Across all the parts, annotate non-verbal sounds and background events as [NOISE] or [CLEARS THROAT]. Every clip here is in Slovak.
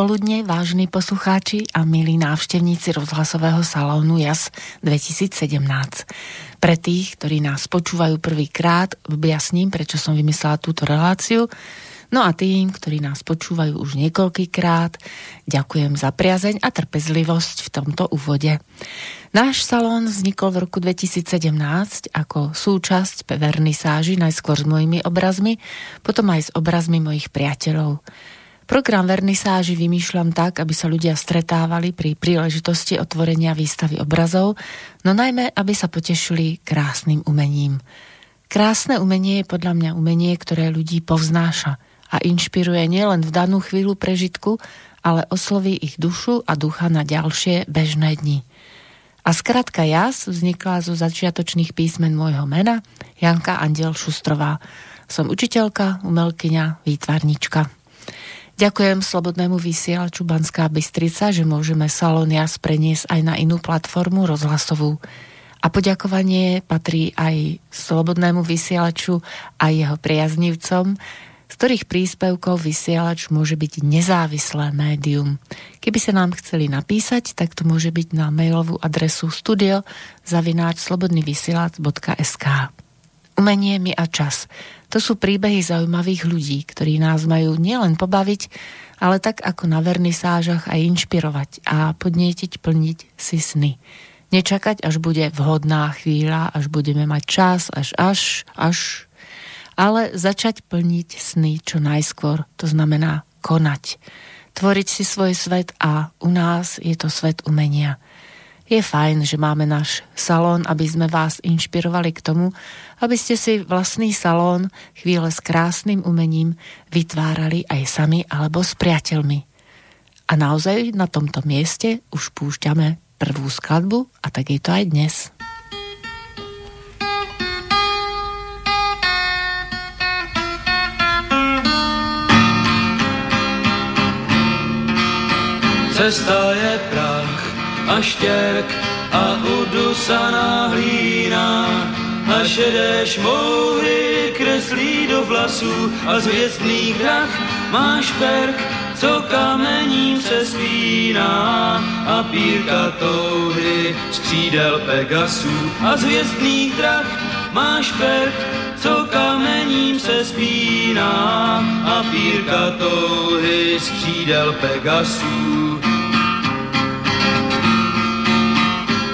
Popoludne, vážni poslucháči a milí návštevníci rozhlasového salónu JAS 2017. Pre tých, ktorí nás počúvajú prvýkrát, objasním, prečo som vymyslela túto reláciu. No a tým, ktorí nás počúvajú už niekoľkýkrát, ďakujem za priazeň a trpezlivosť v tomto úvode. Náš salón vznikol v roku 2017 ako súčasť vernisáži najskôr s mojimi obrazmi, potom aj s obrazmi mojich priateľov. Program vernisáži vymýšľam tak, aby sa ľudia stretávali pri príležitosti otvorenia výstavy obrazov, no najmä, aby sa potešili krásnym umením. Krásne umenie je podľa mňa umenie, ktoré ľudí povznáša a inšpiruje nielen v danú chvíľu prežitku, ale osloví ich dušu a ducha na ďalšie bežné dni. A skratka JAS vznikla zo začiatočných písmen môjho mena Janka Andiel Šustrová. Som učiteľka, umelkyňa, výtvarnička. Ďakujem Slobodnému vysielaču Banská Bystrica, že môžeme Salón Jas preniesť aj na inú platformu rozhlasovú. A poďakovanie patrí aj Slobodnému vysielaču a jeho priaznivcom, z ktorých príspevkov vysielač môže byť nezávislé médium. Keby sa nám chceli napísať, tak to môže byť na mailovú adresu studio zavináč slobodnyvysielac.sk Umenie mi a čas – to sú príbehy zaujímavých ľudí, ktorí nás majú nielen pobaviť, ale tak ako na vernisážach aj inšpirovať a podnietiť plniť si sny. Nečakať, až bude vhodná chvíľa, až budeme mať čas, až až, až, ale začať plniť sny čo najskôr, to znamená konať. Tvoriť si svoj svet a u nás je to svet umenia – je fajn, že máme náš salón, aby sme vás inšpirovali k tomu, aby ste si vlastný salón chvíle s krásnym umením vytvárali aj sami alebo s priateľmi. A naozaj na tomto mieste už púšťame prvú skladbu a tak je to aj dnes. Cesta je prach a štěrk a udusaná hlína a šedé šmouhy kreslí do vlasů a z hvězdných drah máš perk, co kamením se spíná. A pírka touhy skřídel Pegasů a z hvězdných drah máš perk, co kamením se spíná. A pírka touhy skřídel Pegasů.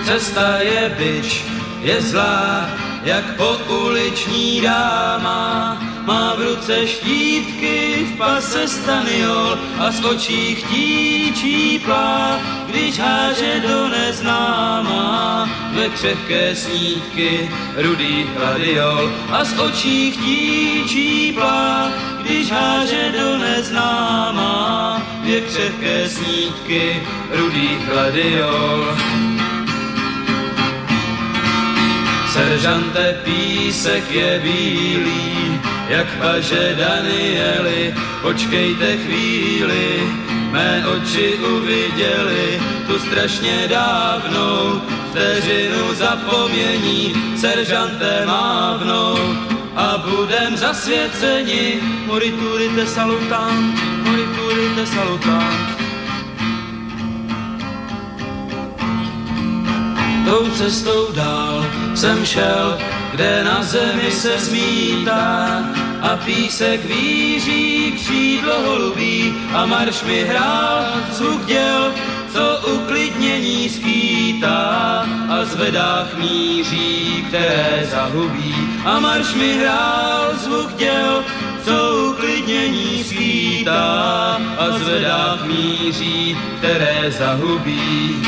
Cesta je byč, je zlá, jak po uliční dáma. Má v ruce štítky, v pase staniol a z očí chtíčí plá, když háže do neznáma. Ve křehké snídky rudý gladiol a z očí chtíčí plá, když háže do neznáma. Ve křehké snídky rudý gladiol. Seržante písek je bílý, jak paže Danieli, počkejte chvíli, mé oči uviděli tu strašně dávnou vteřinu zapomnění, seržante mávnou a budem zasvěceni, moriturite salutant, moriturite salutant. Tou cestou dál jsem šel, kde na zemi se zmítá a písek víří křídlo holubí a marš mi hrál zvuk děl, co uklidnění skýtá a zvedách míří, které zahubí a marš mi hrál zvuk děl, co uklidnění skýtá a zvedách míří, které zahubí.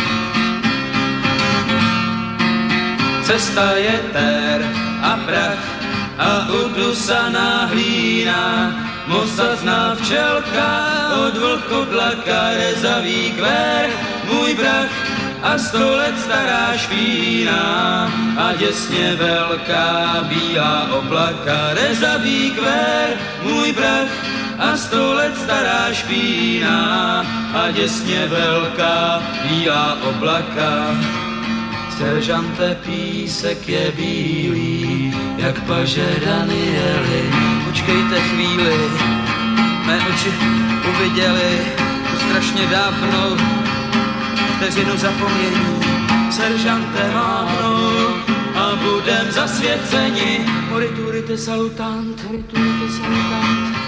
Cesta je tér a prach a udusaná hlína. Mosazná včelka od vlkodlaka rezavý kvér, můj brach a sto let stará špína a děsně velká bílá oblaka. Rezavý kvér, můj brach a sto let stará špína a děsně velká bílá oblaka. Seržante písek je bílý, jak paže Danieli. Počkejte chvíli, mé oči uviděli strašně dávno, vteřinu zapomnění, seržante mávnou a budem zasvěceni. Moriturite salutant, moriturite salutant.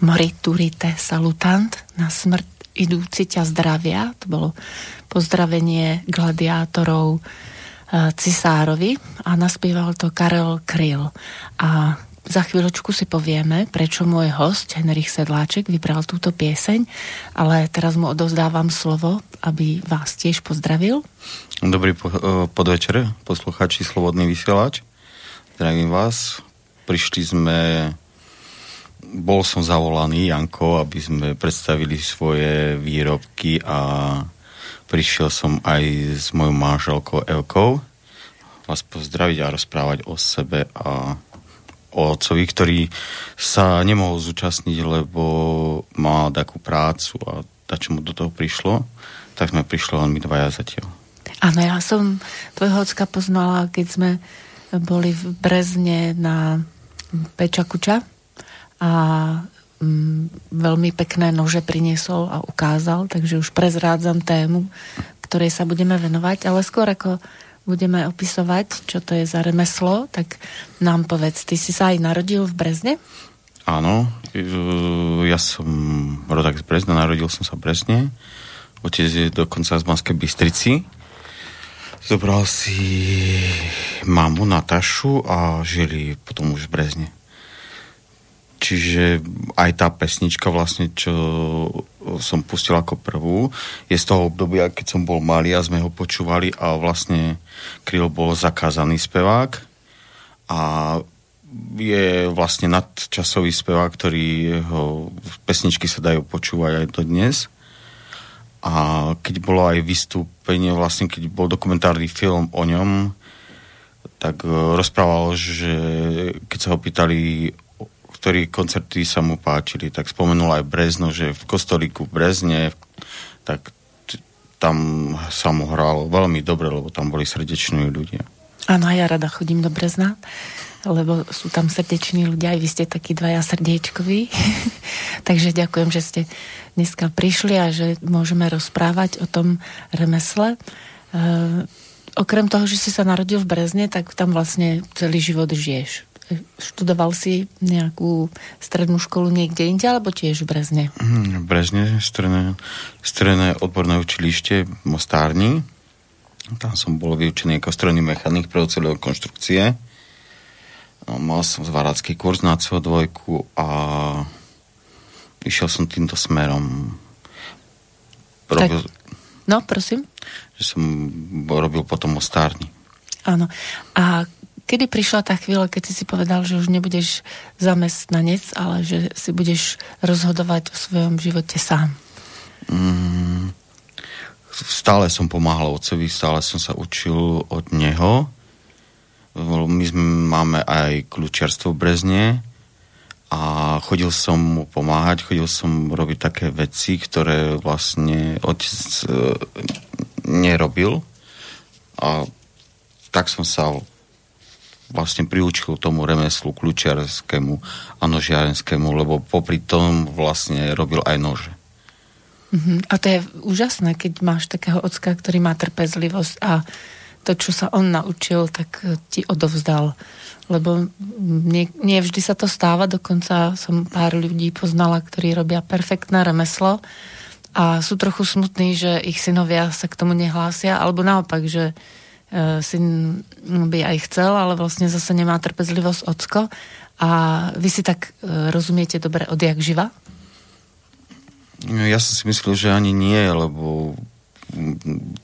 Moriturite salutant, na smrť idúci ťa zdravia. To bolo pozdravenie gladiátorov eh, cisárovi a naspieval to Karel Kryl. A za chvíľočku si povieme, prečo môj host Henrich Sedláček vybral túto pieseň, ale teraz mu odovzdávam slovo, aby vás tiež pozdravil. Dobrý eh, podvečer, posluchači Slobodný vysielač. Zdravím vás. Prišli sme, bol som zavolaný, Janko, aby sme predstavili svoje výrobky a prišiel som aj s mojou manželkou Elkou vás pozdraviť a rozprávať o sebe a o otcovi, ktorý sa nemohol zúčastniť, lebo mal takú prácu a čo mu do toho prišlo, tak sme prišli len my dvaja zatiaľ. Áno, ja som tvojho ocka poznala, keď sme boli v Brezne na Pečakuča a mm, veľmi pekné nože priniesol a ukázal, takže už prezrádzam tému, ktorej sa budeme venovať, ale skôr ako budeme opisovať, čo to je za remeslo, tak nám povedz, ty si sa aj narodil v Brezne? Áno, e, ja som rodak z Brezna, narodil som sa v Brezne. Otec je dokonca z Banskej Bystrici. Zobral si mamu Natašu a žili potom už v Brezne. Čiže aj tá pesnička vlastne, čo som pustil ako prvú, je z toho obdobia, keď som bol malý a sme ho počúvali a vlastne Kryl bol zakázaný spevák a je vlastne nadčasový spevák, ktorý jeho pesničky sa dajú počúvať aj do dnes. A keď bolo aj vystúpenie, vlastne keď bol dokumentárny film o ňom, tak rozprával, že keď sa ho pýtali ktorí koncerty sa mu páčili, tak spomenul aj Brezno, že v kostolíku v Brezne, tak tam sa mu hralo veľmi dobre, lebo tam boli srdeční ľudia. Áno, ja rada chodím do Brezna, lebo sú tam srdeční ľudia, aj vy ste takí dvaja srdiečkoví. [LAUGHS] Takže ďakujem, že ste dneska prišli a že môžeme rozprávať o tom remesle. E, okrem toho, že si sa narodil v Brezne, tak tam vlastne celý život žiješ študoval si nejakú strednú školu niekde inde, alebo tiež v Brezne? Mm, v Brezne, stredné, stredné odborné učilište Mostárni. Tam som bol vyučený ako strojný mechanik pre ocelové konštrukcie. No, mal som zváracký kurz na CO2 a išiel som týmto smerom. Robil, tak, no, prosím. Že som robil potom Mostárni. Áno. A Kedy prišla tá chvíľa, keď si si povedal, že už nebudeš zamestnanec, ale že si budeš rozhodovať o svojom živote sám? Mm, stále som pomáhal otcovi, stále som sa učil od neho. My sme, máme aj kľúčiarstvo v Brezne a chodil som mu pomáhať, chodil som robiť také veci, ktoré vlastne otec e, nerobil a tak som sa vlastne priučil tomu remeslu kľúčiarskému a nožiarenskému, lebo popri tom vlastne robil aj nože. Uh-huh. A to je úžasné, keď máš takého ocka, ktorý má trpezlivosť a to, čo sa on naučil, tak ti odovzdal. Lebo nie, nie vždy sa to stáva, dokonca som pár ľudí poznala, ktorí robia perfektné remeslo a sú trochu smutní, že ich synovia sa k tomu nehlásia, alebo naopak, že syn by aj chcel, ale vlastne zase nemá trpezlivosť ocko. A vy si tak e, rozumiete dobre odjak živa? Ja som si myslel, že ani nie, lebo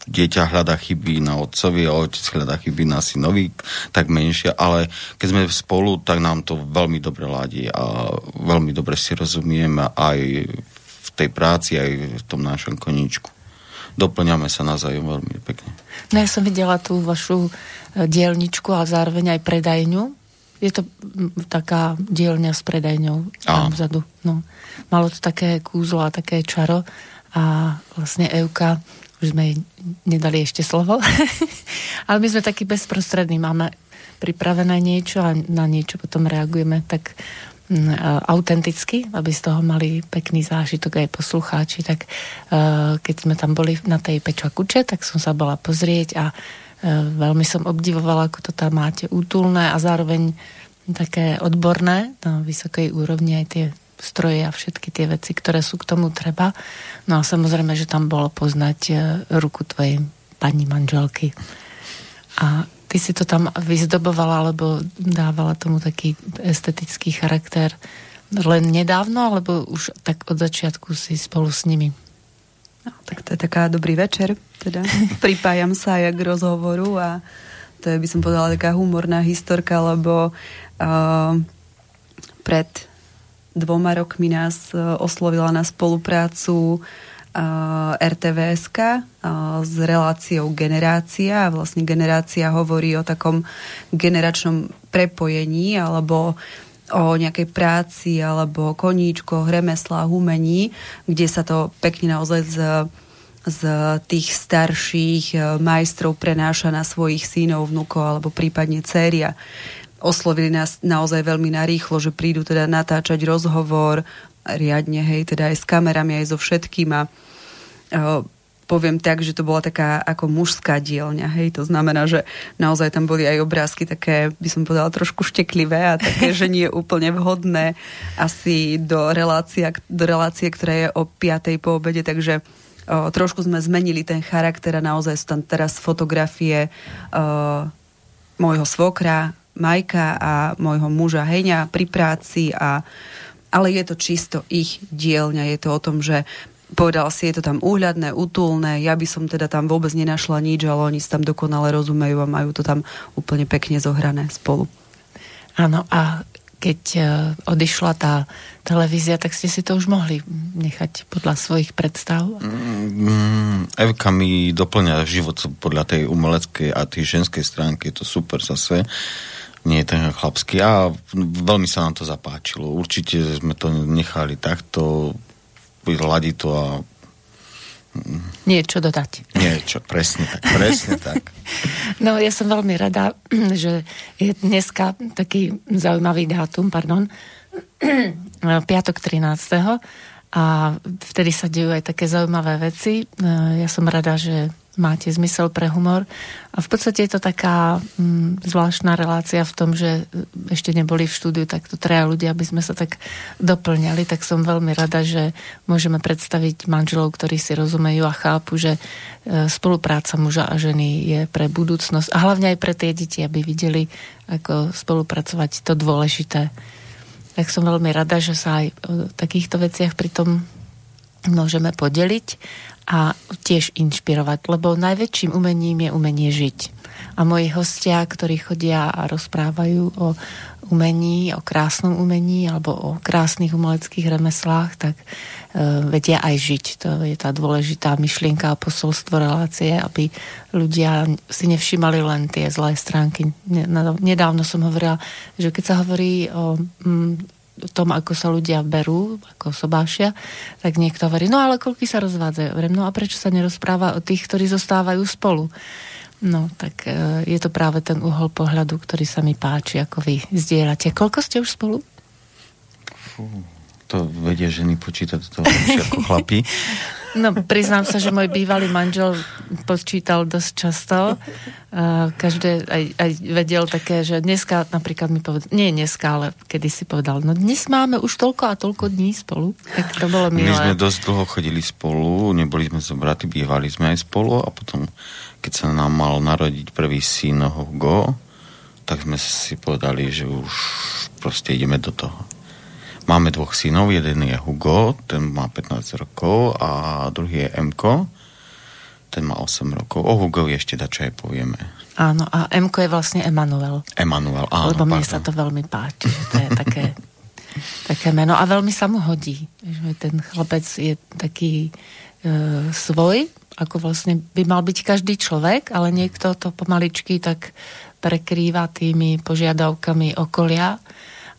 dieťa hľadá chyby na otcovi a otec hľadá chyby na synovi, tak menšie, ale keď sme spolu, tak nám to veľmi dobre ladí a veľmi dobre si rozumieme aj v tej práci, aj v tom našom koníčku doplňame sa navzájom veľmi pekne. No ja som videla tú vašu e, dielničku a zároveň aj predajňu. Je to taká dielňa s predajňou tam vzadu. No. Malo to také kúzlo a také čaro a vlastne Euka už sme jej nedali ešte slovo. [LAUGHS] Ale my sme takí bezprostrední, máme pripravené niečo a na niečo potom reagujeme tak autenticky, aby z toho mali pekný zážitok aj poslucháči. Tak keď sme tam boli na tej Pečva Kuče, tak som sa bola pozrieť a veľmi som obdivovala, ako to tam máte útulné a zároveň také odborné na vysokej úrovni aj tie stroje a všetky tie veci, ktoré sú k tomu treba. No a samozrejme, že tam bolo poznať e, ruku tvojej pani manželky. A ty si to tam vyzdobovala, alebo dávala tomu taký estetický charakter len nedávno, alebo už tak od začiatku si spolu s nimi? No, tak to je taká dobrý večer. Teda [LAUGHS] pripájam sa aj k rozhovoru a to je, by som povedala, taká humorná historka, lebo uh, pred dvoma rokmi nás uh, oslovila na spoluprácu uh, RTVSK s reláciou Generácia. Vlastne Generácia hovorí o takom generačnom prepojení alebo o nejakej práci alebo koníčkoch, remeslách, umení, kde sa to pekne naozaj z, z tých starších e, majstrov prenáša na svojich synov, vnúkov alebo prípadne céria. Oslovili nás naozaj veľmi narýchlo, že prídu teda natáčať rozhovor riadne, hej, teda aj s kamerami, aj so všetkým a e, poviem tak, že to bola taká ako mužská dielňa, hej, to znamená, že naozaj tam boli aj obrázky také, by som povedala, trošku šteklivé a také, že nie je úplne vhodné asi do, relácia, do relácie, ktorá je o 5. po obede, takže o, trošku sme zmenili ten charakter a naozaj sú tam teraz fotografie o, môjho svokra, Majka a môjho muža Heňa pri práci a ale je to čisto ich dielňa. Je to o tom, že povedal si, je to tam úhľadné, útulné, ja by som teda tam vôbec nenašla nič, ale oni si tam dokonale rozumejú a majú to tam úplne pekne zohrané spolu. Áno, a keď e, odišla tá televízia, tak ste si to už mohli nechať podľa svojich predstav? Mm, Evka mi doplňa život podľa tej umeleckej a tej ženskej stránky, je to super zase nie je ten chlapský a veľmi sa nám to zapáčilo. Určite sme to nechali takto, ladi to a Niečo dodať. Niečo, presne tak, presne tak. [LAUGHS] No ja som veľmi rada, [CLEARS THROAT] že je dneska taký zaujímavý dátum, pardon, [CLEARS THROAT] piatok 13. A vtedy sa dejú aj také zaujímavé veci. Ja som rada, že máte zmysel pre humor. A v podstate je to taká mm, zvláštna relácia v tom, že ešte neboli v štúdiu takto traja ľudia, aby sme sa tak doplňali, tak som veľmi rada, že môžeme predstaviť manželov, ktorí si rozumejú a chápu, že e, spolupráca muža a ženy je pre budúcnosť a hlavne aj pre tie deti, aby videli, ako spolupracovať to dôležité. Tak som veľmi rada, že sa aj o takýchto veciach pritom môžeme podeliť a tiež inšpirovať, lebo najväčším umením je umenie žiť. A moji hostia, ktorí chodia a rozprávajú o umení, o krásnom umení alebo o krásnych umeleckých remeslách, tak e, vedia aj žiť. To je tá dôležitá myšlienka a posolstvo relácie, aby ľudia si nevšimali len tie zlé stránky. Nedávno som hovorila, že keď sa hovorí o mm, tom, ako sa ľudia berú, ako sobášia, tak niekto hovorí, no ale koľky sa rozvádzajú? No a prečo sa nerozpráva o tých, ktorí zostávajú spolu? No, tak e, je to práve ten uhol pohľadu, ktorý sa mi páči, ako vy zdieľate. Koľko ste už spolu? Fú, to vedia ženy počítať to ako chlapí. [LAUGHS] No, priznám sa, že môj bývalý manžel počítal dosť často. každé aj, aj vedel také, že dneska napríklad mi povedal, nie dneska, ale kedy si povedal, no dnes máme už toľko a toľko dní spolu. Tak to bolo milé. My sme dosť dlho chodili spolu, neboli sme zobratí, bývali sme aj spolu a potom, keď sa nám mal narodiť prvý syn Hugo, tak sme si povedali, že už proste ideme do toho. Máme dvoch synov, jeden je Hugo, ten má 15 rokov a druhý je Emko, ten má 8 rokov. O Hugovi ešte dačo aj povieme. Áno, a Emko je vlastne Emanuel. Emanuel, áno. Lebo mne pardon. sa to veľmi páči, že to je také, [LAUGHS] také meno a veľmi sa mu hodí. Ten chlapec je taký e, svoj, ako vlastne by mal byť každý človek, ale niekto to pomaličky tak prekrýva tými požiadavkami okolia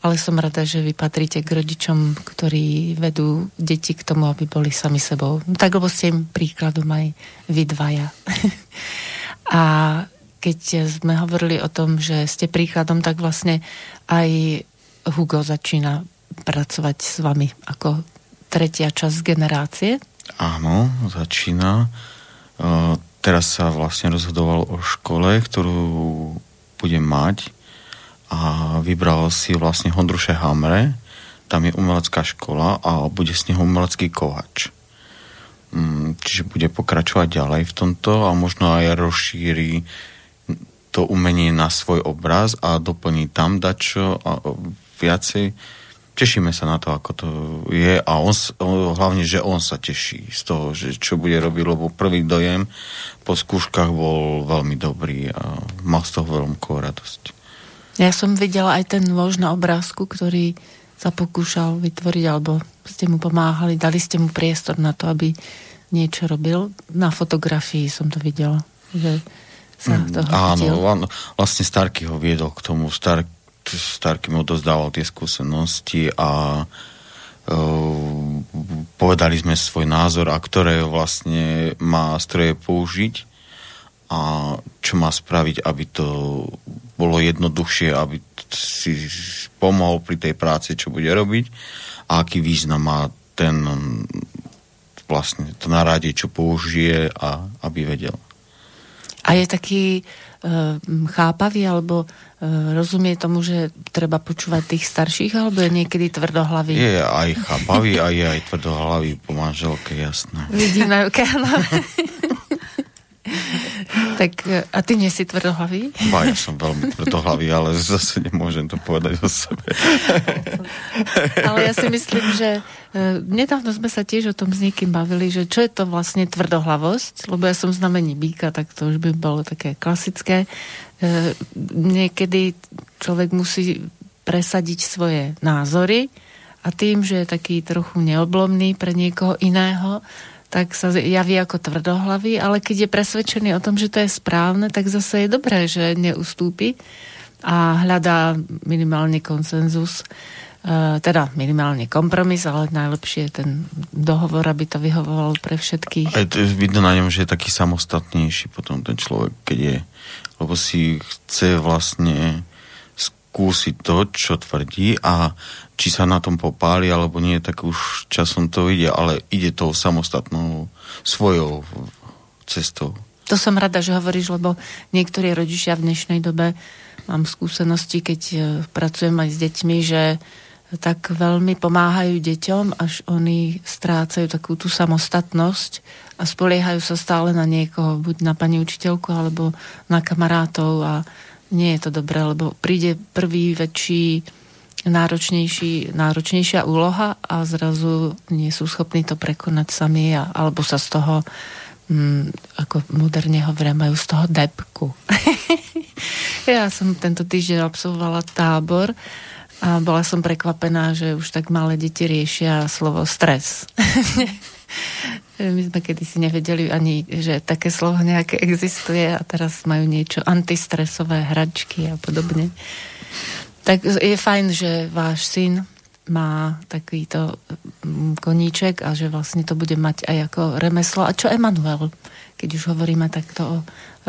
ale som rada, že vy patríte k rodičom, ktorí vedú deti k tomu, aby boli sami sebou. No tak, lebo ste im príkladom aj vy dvaja. [LAUGHS] a keď sme hovorili o tom, že ste príkladom, tak vlastne aj Hugo začína pracovať s vami ako tretia časť generácie. Áno, začína. Teraz sa vlastne rozhodoval o škole, ktorú budem mať a vybral si vlastne Hondruše Hamre, tam je umelecká škola a bude s neho umelecký kovač. Mm, čiže bude pokračovať ďalej v tomto a možno aj rozšíri to umenie na svoj obraz a doplní tam dačo a viacej. Tešíme sa na to, ako to je a on, hlavne, že on sa teší z toho, že čo bude robiť, lebo prvý dojem po skúškach bol veľmi dobrý a mal z toho veľkú radosť. Ja som videla aj ten lož na obrázku, ktorý sa pokúšal vytvoriť, alebo ste mu pomáhali, dali ste mu priestor na to, aby niečo robil. Na fotografii som to videla, že sa mm, toho Áno, áno, vlastne Starky ho viedol k tomu. Stark, Starky mu dozdával tie skúsenosti a uh, povedali sme svoj názor a ktoré vlastne má stroje použiť a čo má spraviť, aby to bolo jednoduchšie, aby si pomohol pri tej práci, čo bude robiť a aký význam má ten vlastne to naradie, čo použije a aby vedel. A je taký e, chápavý, alebo e, rozumie tomu, že treba počúvať tých starších, alebo je niekedy tvrdohlavý? Je aj chápavý a je aj tvrdohlavý po manželke, jasné. Vidíme, [LAUGHS] áno. Tak a ty nie si tvrdohlavý? Ba, ja som veľmi tvrdohlavý, ale zase nemôžem to povedať o sebe. [LAUGHS] ale ja si myslím, že uh, nedávno sme sa tiež o tom s niekým bavili, že čo je to vlastne tvrdohlavosť, lebo ja som znamení býka, tak to už by bolo také klasické. Uh, niekedy človek musí presadiť svoje názory a tým, že je taký trochu neoblomný pre niekoho iného, tak sa javí ako tvrdohlavý, ale keď je presvedčený o tom, že to je správne, tak zase je dobré, že neustúpi a hľadá minimálne konsenzus, e, teda minimálne kompromis, ale najlepšie je ten dohovor, aby to vyhovovalo pre všetkých. A je to vidno na ňom, že je taký samostatnejší potom ten človek, keď je, lebo si chce vlastne skúsiť to, čo tvrdí a či sa na tom popáli alebo nie, tak už časom to ide, ale ide tou samostatnou svojou cestou. To som rada, že hovoríš, lebo niektorí rodičia v dnešnej dobe mám skúsenosti, keď e, pracujem aj s deťmi, že tak veľmi pomáhajú deťom, až oni strácajú takú tú samostatnosť a spoliehajú sa stále na niekoho, buď na pani učiteľku, alebo na kamarátov a nie je to dobré, lebo príde prvý väčší náročnejší, náročnejšia úloha a zrazu nie sú schopní to prekonať sami a, alebo sa z toho mm, ako moderne hovoria, majú z toho depku. [LAUGHS] ja som tento týždeň absolvovala tábor a bola som prekvapená, že už tak malé deti riešia slovo stres. [LAUGHS] My sme kedysi nevedeli ani, že také slovo nejaké existuje a teraz majú niečo antistresové hračky a podobne. Tak je fajn, že váš syn má takýto mm, koníček a že vlastne to bude mať aj ako remeslo. A čo Emanuel, keď už hovoríme takto o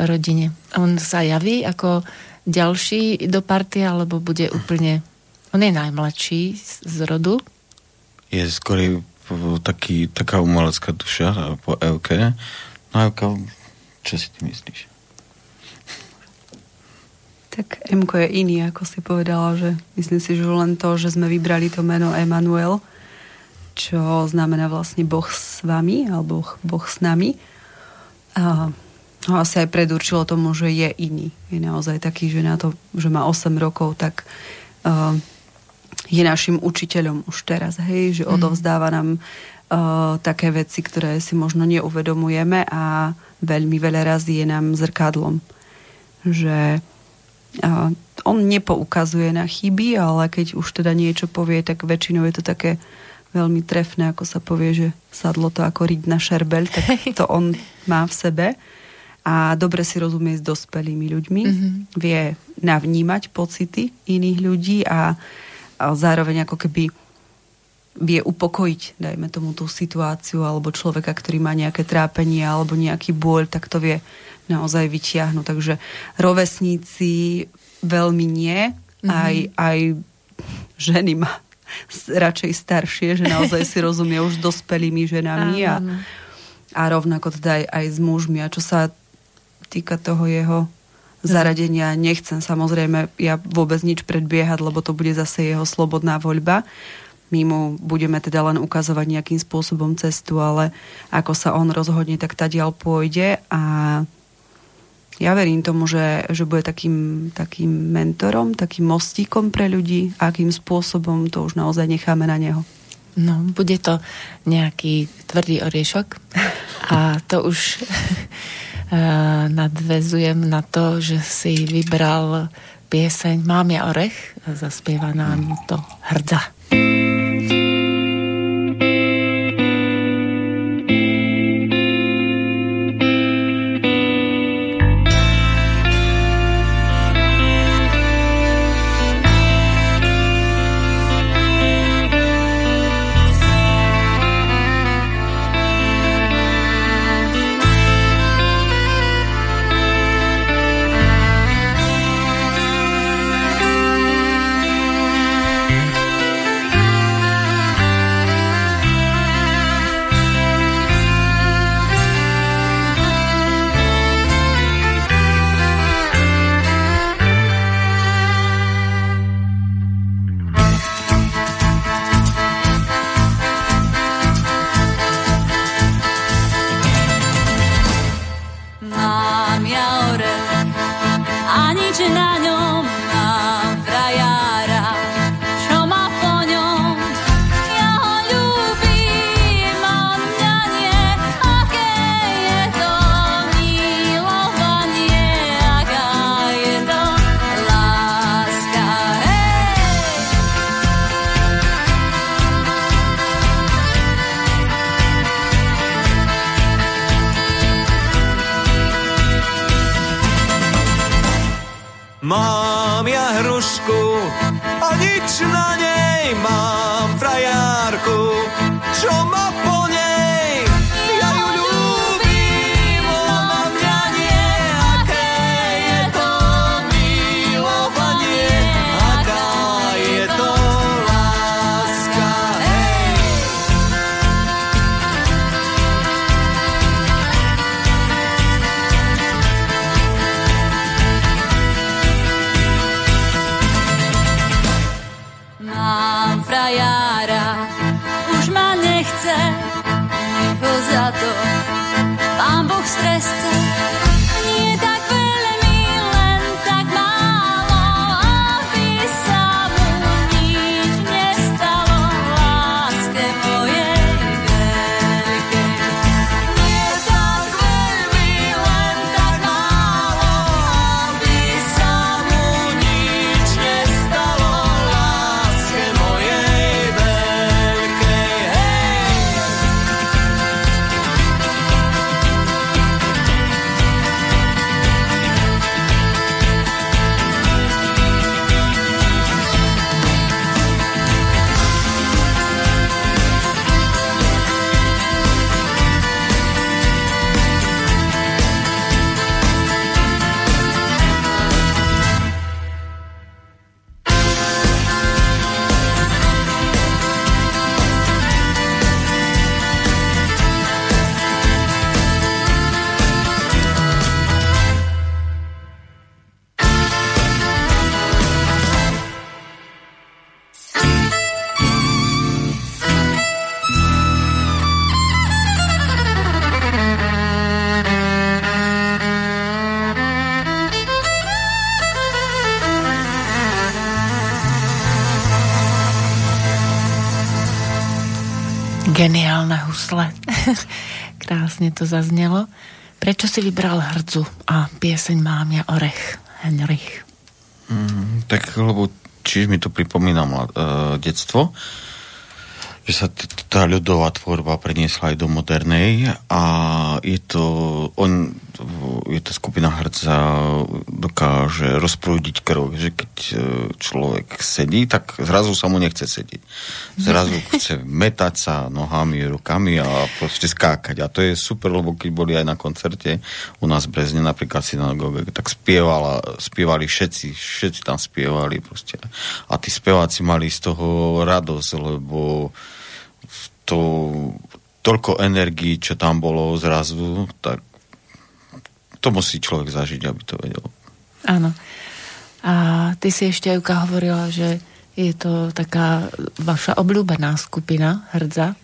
rodine? On sa javí ako ďalší do party, alebo bude úplne... On je najmladší z rodu? Je skôr taký, taká umelecká duša po Euke. No Euka, čo si ty myslíš? Tak Emko je iný, ako si povedala, že myslím si, že len to, že sme vybrali to meno Emanuel, čo znamená vlastne Boh s vami, alebo Boh s nami. A ho asi aj predurčilo tomu, že je iný. Je naozaj taký, že na to, že má 8 rokov, tak uh, je našim učiteľom už teraz, hej, že mhm. odovzdáva nám uh, také veci, ktoré si možno neuvedomujeme a veľmi veľa razy je nám zrkadlom. Že uh, on nepoukazuje na chyby, ale keď už teda niečo povie, tak väčšinou je to také veľmi trefné, ako sa povie, že sadlo to ako riť na šerbeľ, tak to on má v sebe a dobre si rozumie s dospelými ľuďmi, mm-hmm. vie navnímať pocity iných ľudí a a zároveň ako keby vie upokojiť, dajme tomu tú situáciu, alebo človeka, ktorý má nejaké trápenie alebo nejaký bôľ, tak to vie naozaj vyťahnuť. Takže rovesníci veľmi nie, mm-hmm. aj, aj ženy ma radšej staršie, že naozaj si rozumie už dospelými ženami a, a rovnako teda aj, aj s mužmi. A čo sa týka toho jeho zaradenia, nechcem samozrejme ja vôbec nič predbiehať, lebo to bude zase jeho slobodná voľba. My mu budeme teda len ukazovať nejakým spôsobom cestu, ale ako sa on rozhodne, tak tadiaľ pôjde a ja verím tomu, že, že bude takým, takým mentorom, takým mostíkom pre ľudí, akým spôsobom to už naozaj necháme na neho. No, bude to nejaký tvrdý oriešok [LAUGHS] a to už [LAUGHS] nadvezujem na to, že si vybral pieseň Mám ja orech, zaspieva nám to hrdza. should I? Geniálne husle. [LAUGHS] Krásne to zaznelo. Prečo si vybral hrdzu a pieseň Mám ja orech, Henrich? Mm, tak lebo čiže mi to pripomína uh, detstvo. Že sa tá ľudová tvorba preniesla aj do modernej a je to, on, je to skupina hrdza dokáže rozprúdiť krv, že keď e, človek sedí, tak zrazu sa mu nechce sedieť. Zrazu [LAUGHS] chce metať sa nohami, rukami a proste skákať. A to je super, lebo keď boli aj na koncerte u nás v Brezne, napríklad synagóge, tak spievala, spievali všetci, všetci tam spievali proste. A tí speváci mali z toho radosť, lebo to, toľko energií, čo tam bolo zrazu, tak to musí človek zažiť, aby to vedel. Áno. A ty si ešte, Juka, hovorila, že je to taká vaša obľúbená skupina hrdza.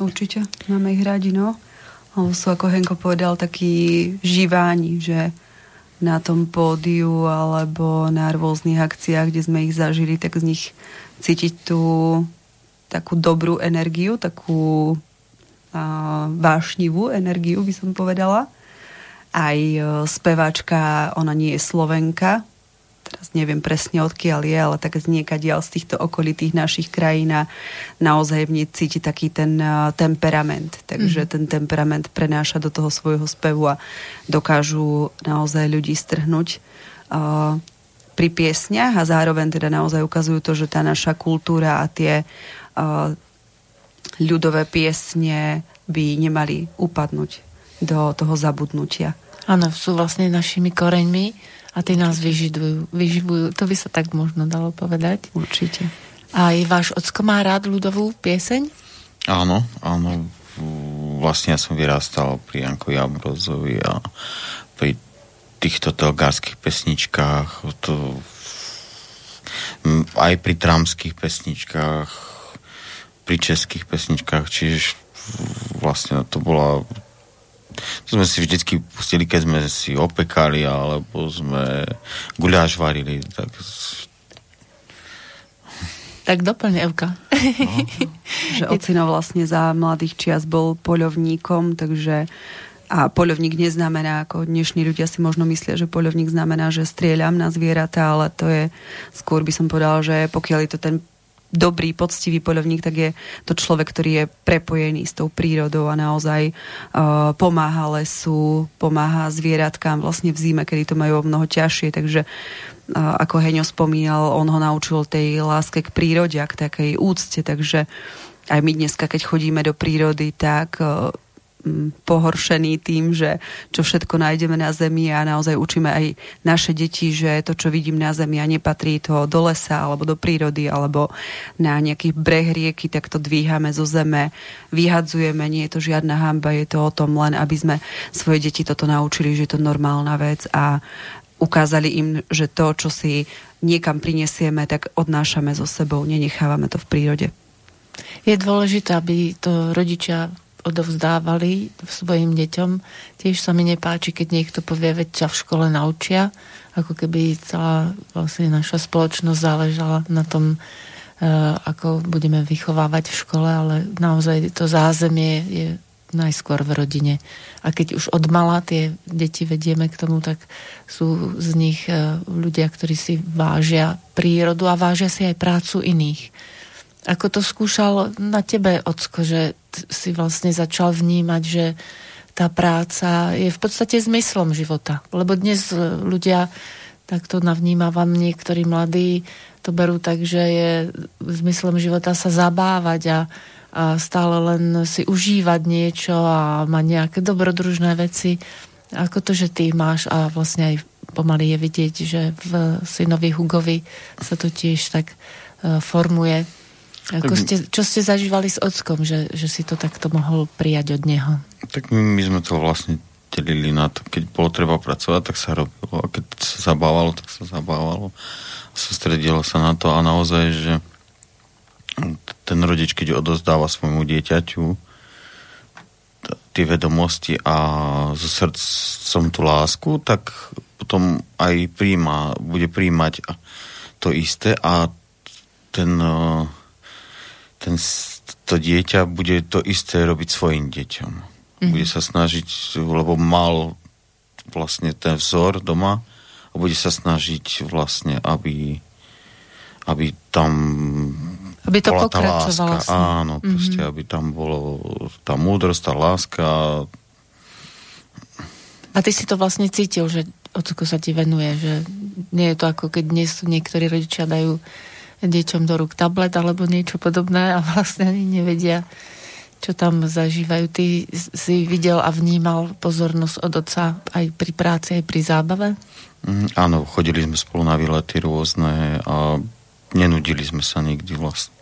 Určite, máme ich radi, no. Lebo sú, ako Henko povedal, takí živáni, že na tom pódiu alebo na rôznych akciách, kde sme ich zažili, tak z nich cítiť tú takú dobrú energiu, takú uh, vášnivú energiu, by som povedala. Aj uh, speváčka, ona nie je Slovenka, teraz neviem presne odkiaľ je, ale tak z niekadiaľ z týchto okolitých našich krajín a naozaj v nej cíti taký ten uh, temperament. Takže mm. ten temperament prenáša do toho svojho spevu a dokážu naozaj ľudí strhnúť. Uh, pri piesniach a zároveň teda naozaj ukazujú to, že tá naša kultúra a tie ľudové piesne by nemali upadnúť do toho zabudnutia. Áno, sú vlastne našimi koreňmi a tie nás vyživujú. vyživujú. To by sa tak možno dalo povedať. Určite. A je váš ocko má rád ľudovú pieseň? Áno, áno. Vlastne ja som vyrastal pri Janko Jamrozovi a pri týchto telgárskych pesničkách, to, aj pri tramských pesničkách, pri českých pesničkách, čiže vlastne to bola to sme si vždycky pustili, keď sme si opekali, alebo sme guľáš varili. Tak, tak doplň, Evka. No. [LAUGHS] že ocino vlastne za mladých čias bol poľovníkom, takže a poľovník neznamená, ako dnešní ľudia si možno myslia, že poľovník znamená, že strieľam na zvieratá, ale to je, skôr by som povedal, že pokiaľ je to ten dobrý, poctivý poľovník, tak je to človek, ktorý je prepojený s tou prírodou a naozaj uh, pomáha lesu, pomáha zvieratkám vlastne v zime, kedy to majú mnoho ťažšie, takže uh, ako Heňo spomínal, on ho naučil tej láske k prírode a k takej úcte, takže aj my dneska, keď chodíme do prírody, tak uh, pohoršení tým, že čo všetko nájdeme na Zemi a naozaj učíme aj naše deti, že to, čo vidím na Zemi a nepatrí to do lesa alebo do prírody alebo na nejaký breh rieky, tak to dvíhame zo zeme, vyhadzujeme, nie je to žiadna hamba, je to o tom len, aby sme svoje deti toto naučili, že je to normálna vec a ukázali im, že to, čo si niekam prinesieme, tak odnášame so sebou, nenechávame to v prírode. Je dôležité, aby to rodičia odovzdávali svojim deťom. Tiež sa mi nepáči, keď niekto povie, veď ťa v škole naučia, ako keby celá vlastne naša spoločnosť záležala na tom, e, ako budeme vychovávať v škole, ale naozaj to zázemie je najskôr v rodine. A keď už od mala tie deti vedieme k tomu, tak sú z nich e, ľudia, ktorí si vážia prírodu a vážia si aj prácu iných ako to skúšal na tebe, Ocko, že si vlastne začal vnímať, že tá práca je v podstate zmyslom života. Lebo dnes e, ľudia, tak to navnímavam, niektorí mladí to berú tak, že je zmyslom života sa zabávať a, a stále len si užívať niečo a mať nejaké dobrodružné veci. Ako to, že ty máš a vlastne aj pomaly je vidieť, že v synovi Hugovi sa to tiež tak uh, formuje ako ste, čo ste zažívali s ockom, že, že si to takto mohol prijať od neho? Tak my, my sme to vlastne delili na to, keď bolo treba pracovať, tak sa robilo a keď sa zabávalo, tak sa zabávalo. Sústredilo sa na to a naozaj, že ten rodič, keď odozdáva svojmu dieťaťu tie vedomosti a zo srdcom tú lásku, tak potom aj príjma, bude príjmať to isté a ten uh, ten, to dieťa bude to isté robiť svojim deťom. Mm-hmm. Bude sa snažiť, lebo mal vlastne ten vzor doma a bude sa snažiť vlastne, aby, aby tam Aby to bola tá láska. Áno, proste, Mhm. aby tam bolo tá múdrosť, tá láska. A ty si to vlastne cítil, že ocko sa ti venuje, že nie je to ako keď dnes niektorí rodičia dajú deťom do rúk tablet alebo niečo podobné a vlastne ani nevedia, čo tam zažívajú. Ty si videl a vnímal pozornosť od otca aj pri práci, aj pri zábave? Mm, áno, chodili sme spolu na výlety rôzne a nenudili sme sa nikdy vlastne.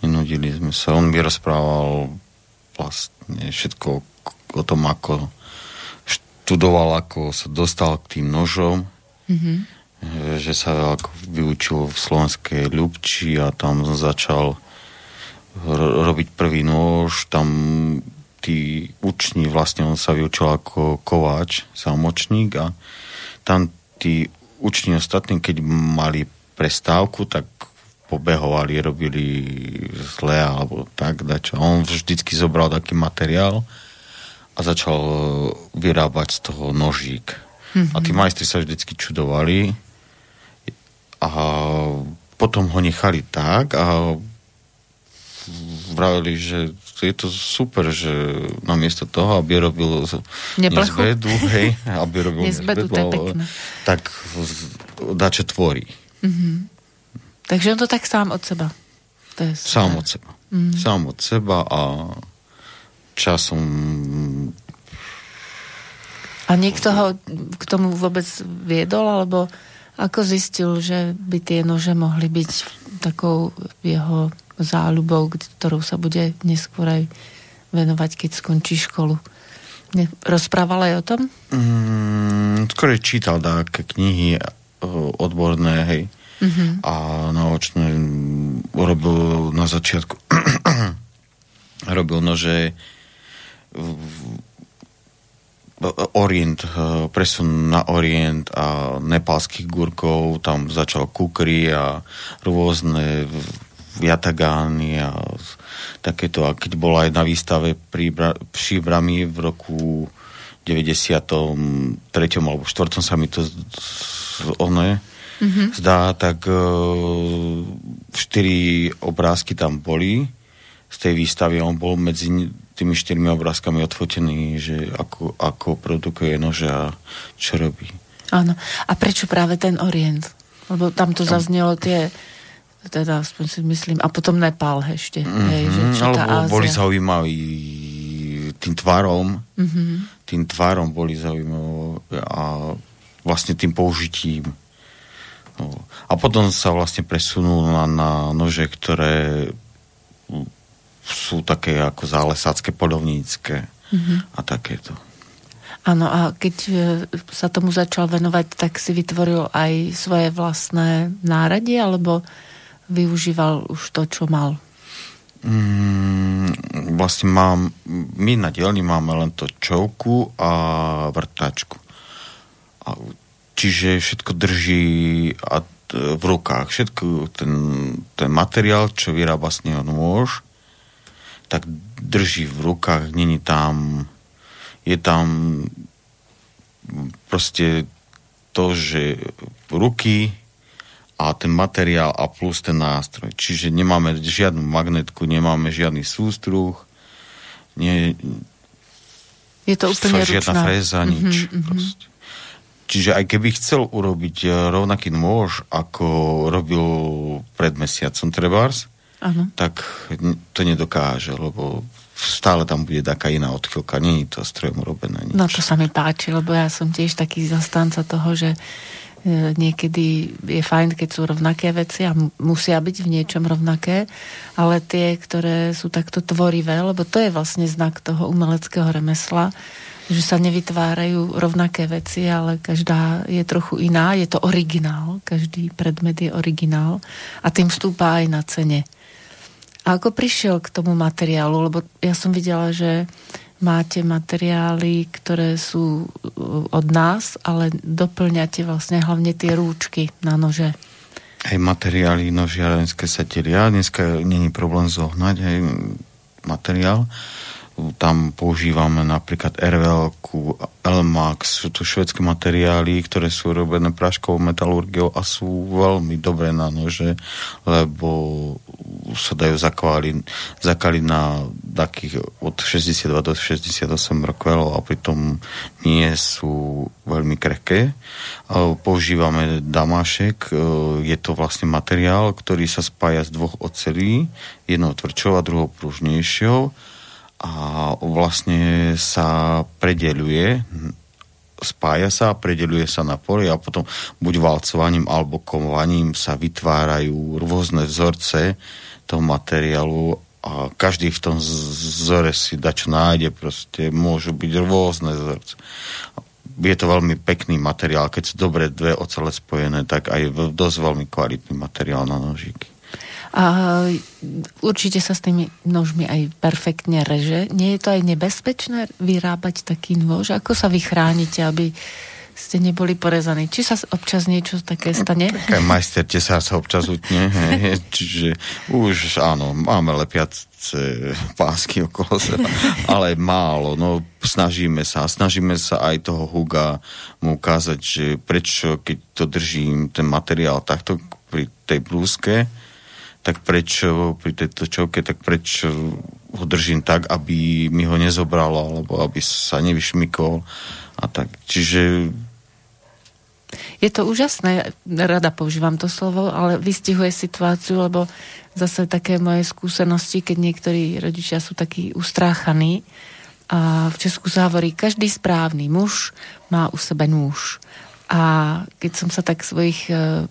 Nenudili sme sa. On mi rozprával vlastne všetko o tom, ako študoval, ako sa dostal k tým nožom, Mm-hmm. Že sa vyučil v slovenskej Ľubči a tam začal ro- robiť prvý nôž, tam tí uční, vlastne on sa vyučil ako kováč, samočník a tam tí uční ostatní, keď mali prestávku, tak pobehovali, robili zle alebo tak, dačo. On vždycky zobral taký materiál a začal vyrábať z toho nožík. Mm-hmm. A tí majstri sa vždycky čudovali a potom ho nechali tak a vravili, že je to super, že namiesto toho, aby robil Neplechu? nezvedu, hej, aby robil ale pekné. tak dačo tvorí. Takže on to tak sám od seba. To je super. Sám od seba. Mm. Sám od seba a časom A niekto ho k tomu vôbec viedol, alebo ako zistil, že by tie nože mohli byť takou jeho záľubou, ktorou sa bude neskôr aj venovať, keď skončí školu. Ne, rozprával aj o tom? mm, skôr čítal také knihy e, odborné, hej, Mm-hmm. a naučné mm, urobil na začiatku [CLEARS THROAT] robil nože v- Orient, eh, presun na Orient a nepálskych gurkov, tam začal kukry a rôzne jatagány a takéto. A keď bola aj na výstave pri Brami v roku 93. alebo 4. sa mi to one mm-hmm. zdá, tak e, štyri obrázky tam boli z tej výstavy on bol medzi tými štyrmi obrázkami odfotený, že ako, ako produkuje nože a čo robí. Áno. A prečo práve ten Orient? Lebo tam to zaznelo tie teda aspoň si myslím, a potom Nepál ešte, mm-hmm. hej, že čo tá Alebo Ázia. boli zaujímaví tým tvarom, Mm-hmm. tým tvarom boli zaujímavé a vlastne tým použitím. No. A potom sa vlastne presunul na, na nože, ktoré sú také ako zálesácké, polovnícke Mhm. a takéto. Áno, a keď e, sa tomu začal venovať, tak si vytvoril aj svoje vlastné náradie, alebo využíval už to, čo mal? Mm, vlastne mám, my na dielni máme len to čovku a vrtačku. A, čiže všetko drží a, v rukách. Všetko ten, ten materiál, čo vyrába z neho nôž, tak drží v rukách, není tam je tam proste to, že ruky a ten materiál a plus ten nástroj. Čiže nemáme žiadnu magnetku, nemáme žiadny sústruh, nie, Je to úplne žiadna ručná. fréza, nič. Mhm, mhm. proste. Čiže aj keby chcel urobiť eh, rovnaký nôž, ako robil pred mesiacom Trebárs, Áno. tak to nedokáže, lebo stále tam bude taká iná odchylka. Není to strojom urobené nič. No to sa mi páči, lebo ja som tiež taký zastanca toho, že e, niekedy je fajn, keď sú rovnaké veci a mu- musia byť v niečom rovnaké, ale tie, ktoré sú takto tvorivé, lebo to je vlastne znak toho umeleckého remesla, že sa nevytvárajú rovnaké veci, ale každá je trochu iná, je to originál, každý predmet je originál a tým vstúpa aj na cene. A ako prišiel k tomu materiálu? Lebo ja som videla, že máte materiály, ktoré sú uh, od nás, ale doplňate vlastne hlavne tie rúčky na nože. Aj materiály nožiarenské sa delia. Dneska není problém zohnať aj materiál. Tam používame napríklad RVL, Elmax, sú to švedské materiály, ktoré sú robené práškovou metalurgiou a sú veľmi dobré na nože, lebo sa dajú zakvaliť, zakaliť na takých od 62 do 68 rokov a pritom nie sú veľmi krehké. Používame damášek, je to vlastne materiál, ktorý sa spája z dvoch ocelí, jednou tvrdšou a druhou pružnejšou a vlastne sa predeluje spája sa, predeluje sa na poli a potom buď valcovaním alebo komovaním sa vytvárajú rôzne vzorce toho materiálu a každý v tom vzore si dačo nájde, proste môžu byť rôzne vzorce. Je to veľmi pekný materiál, keď sú dobre dve ocele spojené, tak aj dosť veľmi kvalitný materiál na nožíky. A určite sa s tými nožmi aj perfektne reže. Nie je to aj nebezpečné vyrábať taký nôž? Ako sa vy chránite, aby ste neboli porezaní. Či sa občas niečo také stane? Také majster tesár sa občas utne, [LAUGHS] čiže už áno, máme lepiace pásky okolo seba, ale málo. No, snažíme sa. Snažíme sa aj toho Huga mu ukázať, že prečo, keď to držím, ten materiál takto pri tej blúzke, tak prečo pri tejto čovke, tak prečo ho držím tak, aby mi ho nezobralo, alebo aby sa nevyšmykol a tak. Čiže je to úžasné, rada používam to slovo, ale vystihuje situáciu, lebo zase také moje skúsenosti, keď niektorí rodičia sú takí ustráchaní a v Česku sa hovorí, každý správny muž má u sebe nůž. A keď som sa tak svojich e,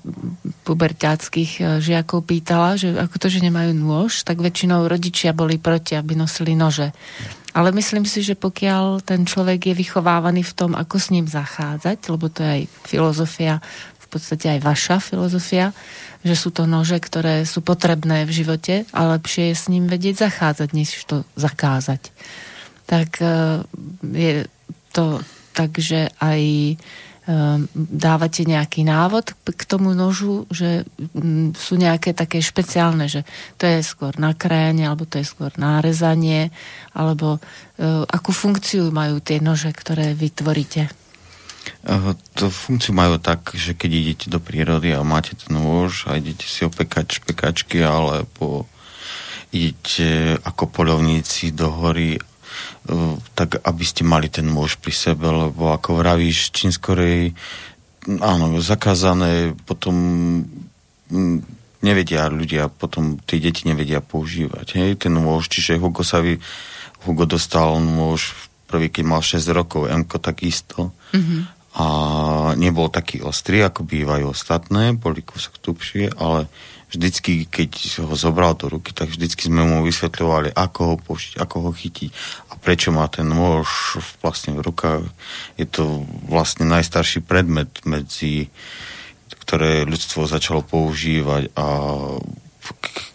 puberťáckých e, žiakov pýtala, že ako to, že nemajú nôž, tak väčšinou rodičia boli proti, aby nosili nože. Ale myslím si, že pokiaľ ten človek je vychovávaný v tom, ako s ním zachádzať, lebo to je aj filozofia, v podstate aj vaša filozofia, že sú to nože, ktoré sú potrebné v živote a lepšie je s ním vedieť zachádzať, než to zakázať. Tak e, je to tak, že aj dávate nejaký návod k tomu nožu, že mm, sú nejaké také špeciálne, že to je skôr nakrájanie, alebo to je skôr nárezanie, alebo e, akú funkciu majú tie nože, ktoré vytvoríte? To funkciu majú tak, že keď idete do prírody a máte ten nôž a idete si opekať špekačky, alebo idete ako polovníci do hory tak aby ste mali ten môž pri sebe, lebo ako vravíš, čím skorej áno, zakázané, potom nevedia ľudia, potom tí deti nevedia používať. Hej, ten môž, čiže Hugo sa vy, Hugo dostal môž prvý, keď mal 6 rokov, Mko takisto. Mm-hmm. A nebol taký ostrý, ako bývajú ostatné, boli kúsok tupšie, ale vždycky, keď ho zobral do ruky, tak vždycky sme mu vysvetľovali, ako ho použiť, ako ho chytiť a prečo má ten nôž vlastne v rukách. Je to vlastne najstarší predmet medzi ktoré ľudstvo začalo používať a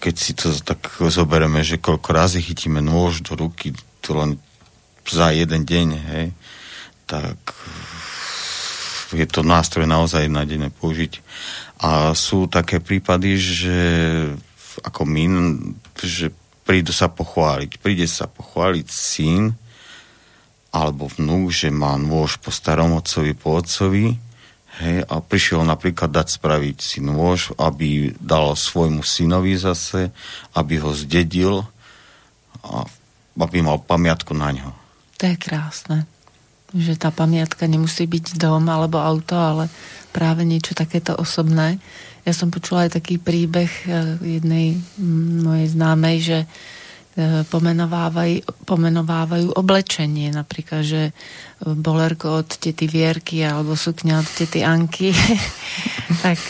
keď si to tak zoberieme, že koľko razy chytíme nôž do ruky, to len za jeden deň, hej, tak je to nástroj naozaj na deň použiť. A sú také prípady, že ako my, že prídu sa pochváliť. Príde sa pochváliť syn alebo vnúk, že má nôž po starom otcovi, po otcovi hej, a prišiel napríklad dať spraviť si nôž, aby dal svojmu synovi zase, aby ho zdedil a aby mal pamiatku na ňo. To je krásne. Že tá pamiatka nemusí byť dom alebo auto, ale práve niečo takéto osobné. Ja som počula aj taký príbeh eh, jednej mojej známej, že eh, pomenovávajú, pomenovávajú oblečenie, napríklad, že bolerko od tety Vierky alebo sukňa od tety Anky. [LAUGHS] tak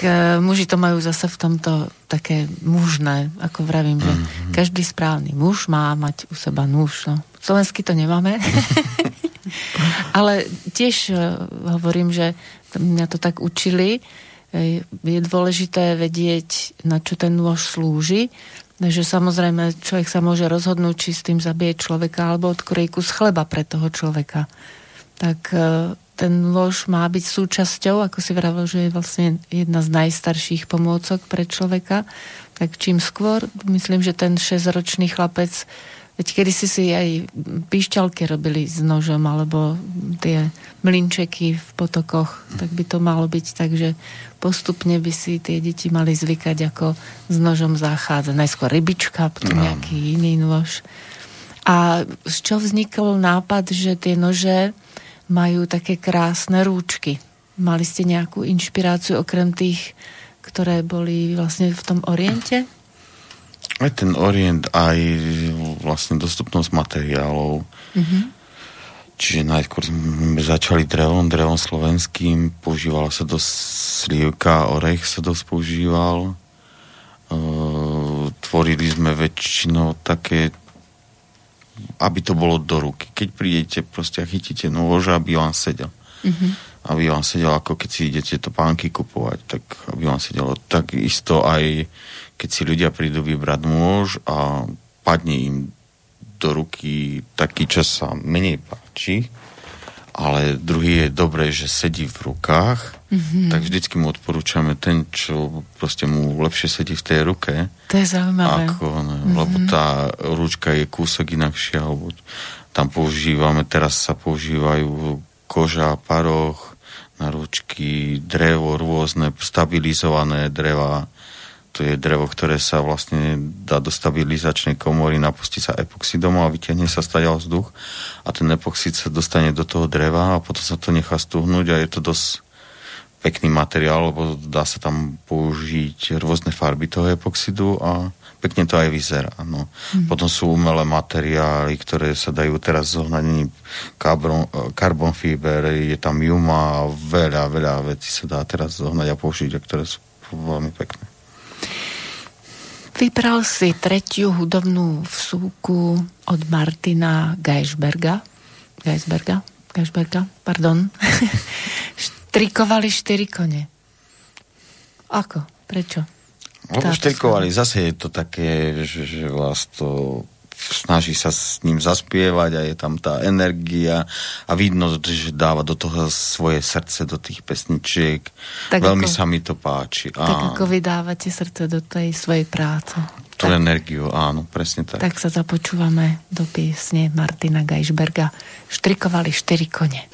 muži to majú zase v tomto také mužné, ako vravím, že mm-hmm. každý správny muž má mať u seba nůž. No. Slovensky to nemáme. [LAUGHS] [LAUGHS] Ale tiež uh, hovorím, že mňa to tak učili, je dôležité vedieť, na čo ten nôž slúži, že samozrejme človek sa môže rozhodnúť, či s tým zabije človeka alebo odkrojí kus chleba pre toho človeka. Tak e, ten nôž má byť súčasťou, ako si vravil, že je vlastne jedna z najstarších pomôcok pre človeka, tak čím skôr, myslím, že ten 6-ročný chlapec Veď kedy si si aj píšťalky robili s nožom, alebo tie mlinčeky v potokoch, tak by to malo byť tak, že postupne by si tie deti mali zvykať, ako s nožom zachádzať. Najskôr rybička, potom no. nejaký iný nôž. A z čo vznikol nápad, že tie nože majú také krásne rúčky? Mali ste nejakú inšpiráciu okrem tých, ktoré boli vlastne v tom oriente? Aj ten orient, aj vlastne dostupnosť materiálov. Mm-hmm. Čiže najskôr sme začali drevom, drevom slovenským, používala sa dosť slivka, orech sa dosť používal. E, tvorili sme väčšinou také, aby to bolo do ruky. Keď prídete proste chytíte nôž, aby vám sedel. Mm-hmm. Aby vám sedel, ako keď si idete to pánky kupovať, tak aby vám sedelo. Tak isto aj keď si ľudia prídu vybrať nôž a padne im do ruky taký, čo sa menej páči, ale druhý je dobré, že sedí v rukách, mm-hmm. tak vždycky mu odporúčame ten, čo proste mu lepšie sedí v tej ruke. To je zaujímavé. Ako, ne, mm-hmm. Lebo tá ručka je kúsok inakšia, alebo tam používame, teraz sa používajú koža, paroch, na ručky, drevo rôzne, stabilizované dreva, to je drevo, ktoré sa vlastne dá do stabilizačnej komory, napustí sa epoxidom a vyťahne sa stadiaľ vzduch a ten epoxid sa dostane do toho dreva a potom sa to nechá stuhnúť a je to dosť pekný materiál, lebo dá sa tam použiť rôzne farby toho epoxidu a pekne to aj vyzerá. No. Mm. Potom sú umelé materiály, ktoré sa dajú teraz zohnať, carbon, carbon fiber, je tam juma, veľa, veľa vecí sa dá teraz zohnať a použiť, a ktoré sú veľmi pekné. Vybral si tretiu hudobnú vsúku od Martina Geisberga. Geisberga? Geisberga, pardon. [LAUGHS] Štrikovali štyri kone. Ako? Prečo? Lebo štrikovali, zase je to také, že, že vás to snaží sa s ním zaspievať a je tam tá energia a vidno, že dáva do toho svoje srdce, do tých pesničiek. Tak Veľmi ako, sa mi to páči. Tak a... ako vydávate srdce do tej svojej práce. Tú tak, energiu, áno, presne tak. Tak sa započúvame do piesne Martina Geisberga. Štrikovali štyri kone.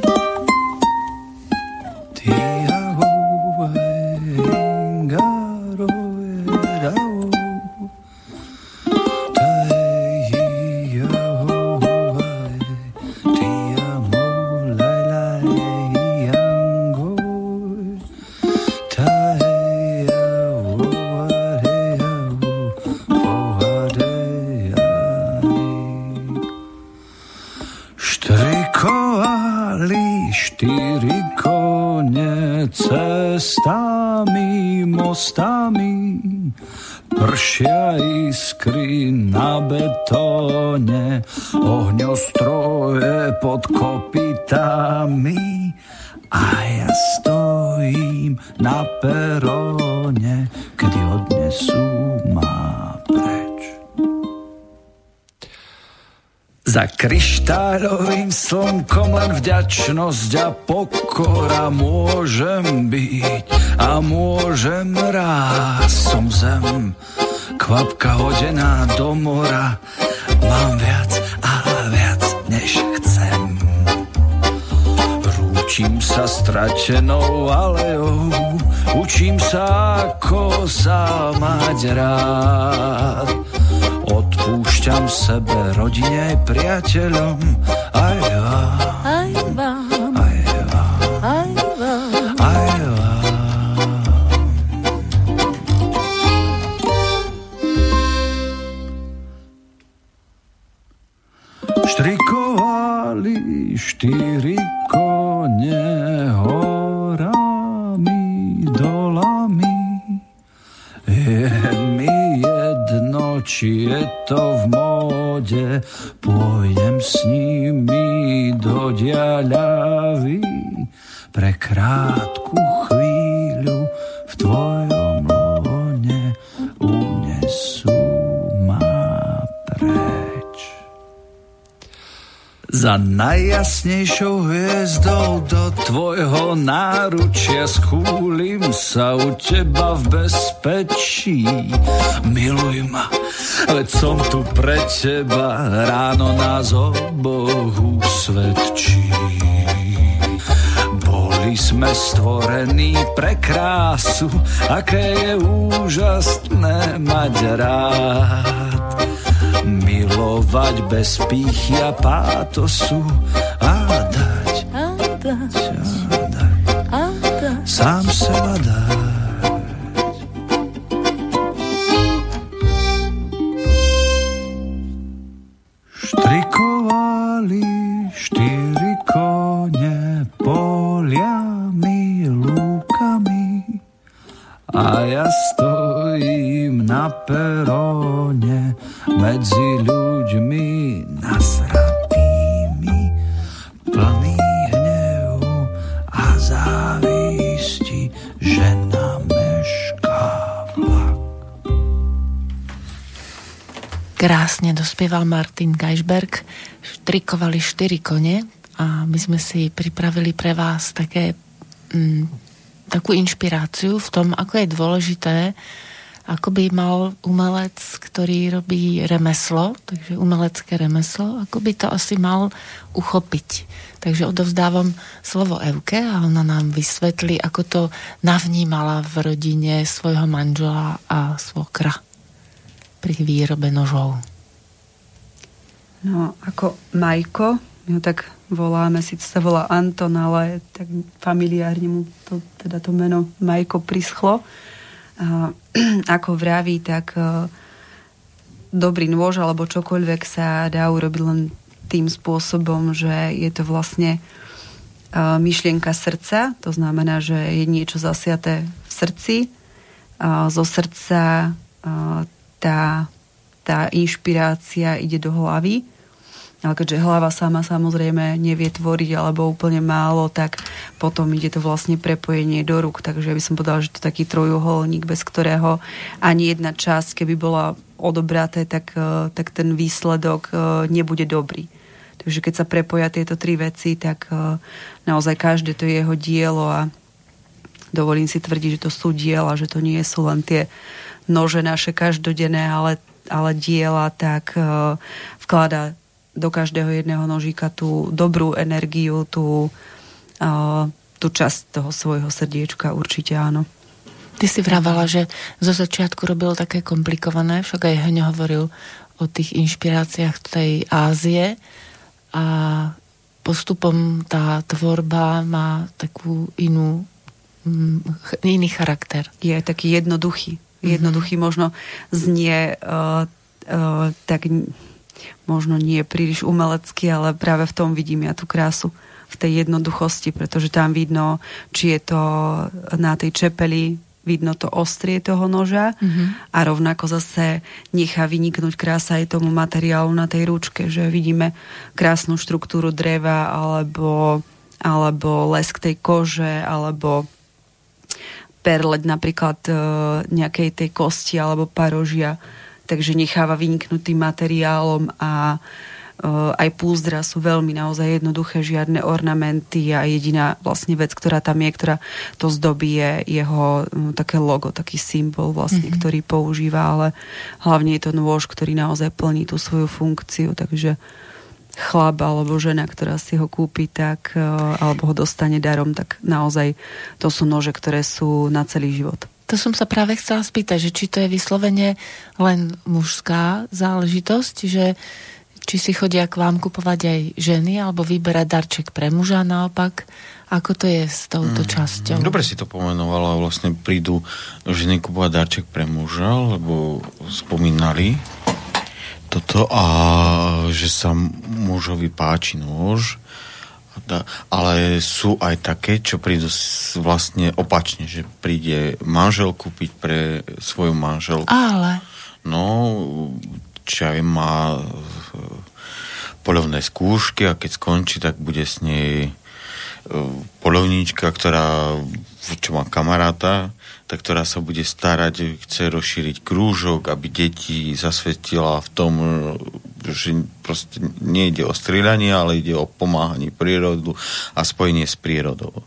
Mostami, pršia iskry na betóne, ohňostroje pod kopitami. A ja stojím na peróne, kedy odnesú ma Za kryštáľovým slnkom len vďačnosť a pokora môžem byť a môžem rásť. Som zem, kvapka hodená do mora, mám viac a viac než chcem. Rúčim sa stratenou aleou, učím sa ako sa mať rád Odpúšťam sebe, rodine priateľom, aj vám. Aj vám. Aj vám. Aj vám. Aj vám. Štrikovali štyri móde, pôjdem s nimi do diaľavy pre krátku Za najjasnejšou hviezdou do tvojho náručia schúlim sa u teba v bezpečí. Miluj ma, veď som tu pre teba, ráno nás obohu svedčí. Boli sme stvorení pre krásu, aké je úžasné mať rád milovať bez pýchy a pátosu a dať, a dať, a dať, a dať. Sám seba dať. Štrikovali štyri a ja stojím na peróne medzi ľuďmi nasratými, plný hnevu a závisti, že namešká vlak. Krásne dospieval Martin Geisberg, štrikovali štyri kone a my sme si pripravili pre vás také, mm, takú inšpiráciu v tom, ako je dôležité ako by mal umelec, ktorý robí remeslo, takže umelecké remeslo, ako by to asi mal uchopiť. Takže odovzdávam slovo Evke a ona nám vysvetlí, ako to navnímala v rodine svojho manžela a svokra pri výrobe nožov. No, ako Majko, ho tak voláme, síce sa volá Anton, ale tak familiárne mu to, teda to meno Majko prischlo. [CLEARS THROAT] Ako vraví, tak e, dobrý nôž alebo čokoľvek sa dá urobiť len tým spôsobom, že je to vlastne e, myšlienka srdca, to znamená, že je niečo zasiaté v srdci, zo srdca tá, tá inšpirácia ide do hlavy ale keďže hlava sama samozrejme nevie tvoriť alebo úplne málo, tak potom ide to vlastne prepojenie do rúk. Takže by som povedala, že to je taký trojuholník, bez ktorého ani jedna časť, keby bola odobraté, tak, e, tak ten výsledok e, nebude dobrý. Takže keď sa prepoja tieto tri veci, tak e, naozaj každé to je jeho dielo a dovolím si tvrdiť, že to sú diela, že to nie sú len tie nože naše každodenné, ale, ale diela, tak vklada do každého jedného nožíka tú dobrú energiu, tú, uh, tú časť toho svojho srdiečka, určite áno. Ty si vravala, že zo začiatku robil také komplikované, však aj Heňo hovoril o tých inšpiráciách tej Ázie a postupom tá tvorba má takú inú, mm, iný charakter. Je taký jednoduchý. Jednoduchý mm-hmm. možno znie uh, uh, tak možno nie príliš umelecky, ale práve v tom vidím ja tú krásu v tej jednoduchosti, pretože tam vidno, či je to na tej čepeli vidno to ostrie toho noža mm-hmm. a rovnako zase nechá vyniknúť krása aj tomu materiálu na tej ručke, že vidíme krásnu štruktúru dreva alebo, alebo lesk tej kože alebo perleť napríklad e, nejakej tej kosti alebo parožia takže necháva vyniknúť tým materiálom a uh, aj púzdra sú veľmi naozaj jednoduché, žiadne ornamenty a jediná vlastne vec, ktorá tam je, ktorá to zdobí, je jeho um, také logo, taký symbol vlastne, mm-hmm. ktorý používa, ale hlavne je to nôž, ktorý naozaj plní tú svoju funkciu, takže chlap alebo žena, ktorá si ho kúpi, tak, uh, alebo ho dostane darom, tak naozaj to sú nože, ktoré sú na celý život. To som sa práve chcela spýtať, že či to je vyslovene len mužská záležitosť, že či si chodia k vám kupovať aj ženy, alebo vyberať darček pre muža naopak. Ako to je s touto mm, časťou? Dobre si to pomenovala. Vlastne prídu ženy kupovať darček pre muža, lebo spomínali toto a že sa mužovi páči nôž ale sú aj také, čo prídu vlastne opačne, že príde manžel kúpiť pre svoju manželku. Ale? No, čo aj má e, polovné skúšky a keď skončí, tak bude s nej e, polovníčka, ktorá, čo má kamaráta, tak ktorá sa bude starať, chce rozšíriť krúžok, aby deti zasvetila v tom, že proste nejde o strieľanie, ale ide o pomáhanie prírodu a spojenie s prírodou.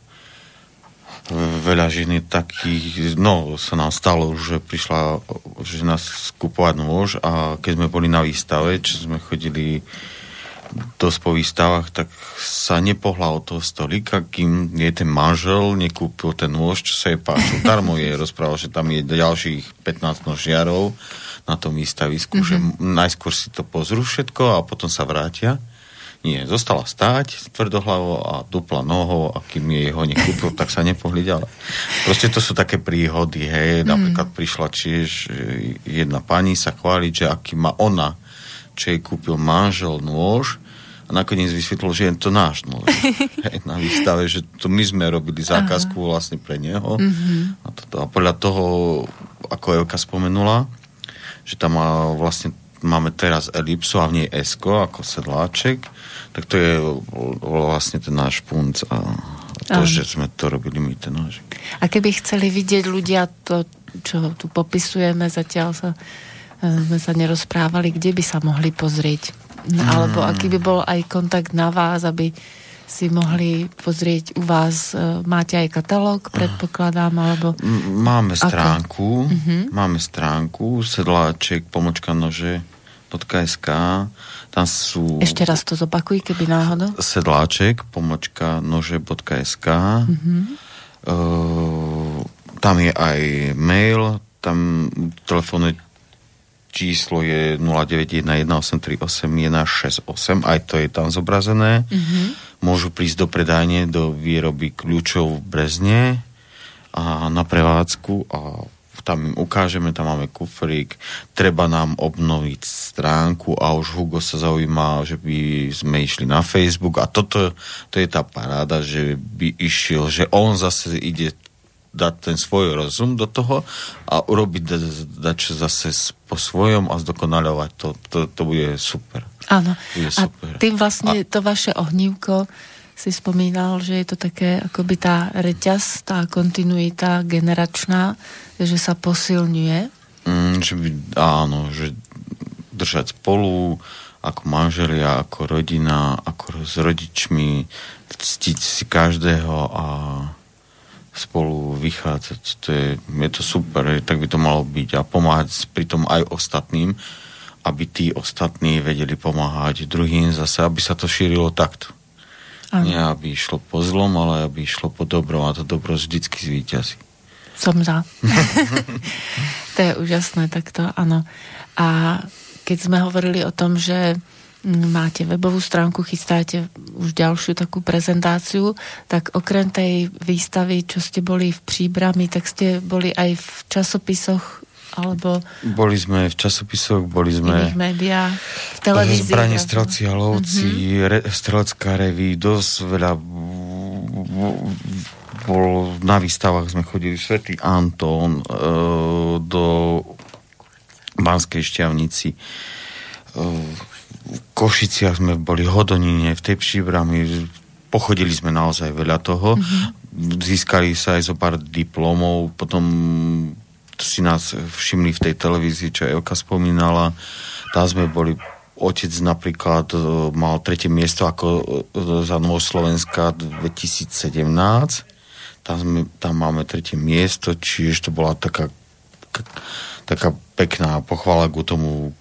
Veľa žien takých, no sa nám stalo, že prišla žena skupovať nôž a keď sme boli na výstave, čo sme chodili dosť po výstavách, tak sa nepohla od toho stolika, kým nie ten manžel nekúpil ten nôž, čo sa jej páčil. Darmo je rozprával, že tam je ďalších 15 nožiarov na tom výstavisku, mm-hmm. že najskôr si to pozrú všetko a potom sa vrátia. Nie, zostala stáť tvrdohlavo a dupla nohou a kým je ho nekúpil, tak sa nepohli ďalej. Proste to sú také príhody, hej. Mm. Napríklad prišla tiež jedna pani sa chváliť, že aký má ona, čo jej kúpil manžel nôž, nakoniec vysvetlil, že je to náš nôž. [LAUGHS] hej, na výstave, že to my sme robili zákazku Aha. vlastne pre neho. Mm-hmm. A, to, a podľa toho, ako Evka spomenula, že tam má vlastne máme teraz elipsu a v nej esko ako sedláček, tak to je vlastne ten náš punc a to, Aj. že sme to robili my, ten nožik. A keby chceli vidieť ľudia to, čo tu popisujeme, zatiaľ sa, e, sme sa nerozprávali, kde by sa mohli pozrieť? Mm. Alebo aký by bol aj kontakt na vás, aby si mohli pozrieť u vás, e, máte aj katalóg, predpokladám, alebo... Máme stránku, uh-huh. máme stránku sedláček pomočka nože .sk tam sú... Ešte raz to zopakuj, keby náhodou. Sedláček, pomočka nože.sk uh-huh. uh, tam je aj mail, tam telefónne číslo je 0911838168, aj to je tam zobrazené. Uh-huh môžu prísť do predajne, do výroby kľúčov v Brezne a na prevádzku a tam im ukážeme, tam máme kufrík, treba nám obnoviť stránku a už Hugo sa zaujíma, že by sme išli na Facebook a toto to je tá paráda, že by išiel, že on zase ide dať ten svoj rozum do toho a urobiť dať zase po svojom a zdokonaľovať to. To, to bude super. Áno. A tým vlastne a... to vaše ohnívko si spomínal, že je to také akoby tá reťaz, tá kontinuita generačná, že sa posilňuje. Mm, že by, áno, že držať spolu ako manželia, ako rodina, ako s rodičmi, ctiť si každého a spolu vychádzať. To je, je to super, tak by to malo byť a pomáhať pritom aj ostatným, aby tí ostatní vedeli pomáhať druhým zase, aby sa to šírilo takto. Ano. Nie, aby išlo po zlom, ale aby išlo po dobrom a to dobro vždycky zvýťazí. Som za. [LAUGHS] to je úžasné takto, áno. A keď sme hovorili o tom, že máte webovú stránku, chystáte už ďalšiu takú prezentáciu, tak okrem tej výstavy, čo ste boli v Příbrami, tak ste boli aj v časopisoch alebo... Boli sme v časopisoch, boli sme... V médiách, v televízii. Zbranie, strelci a lovci, mm-hmm. re, strelecká reví, dosť veľa bol, na výstavách sme chodili Svetý Anton e, do Banskej šťavnici e, Košiciach sme boli Hodonine, v tej příbrami pochodili sme naozaj veľa toho. Mm-hmm. Získali sa aj zo pár diplomov, potom si nás všimli v tej televízii, čo Evka spomínala. Tam sme boli otec napríklad e, mal tretie miesto ako e, za Novoslovenska 2017. Tam, sme, tam máme tretie miesto, čiže to bola taká taká pekná pochvala k tomu.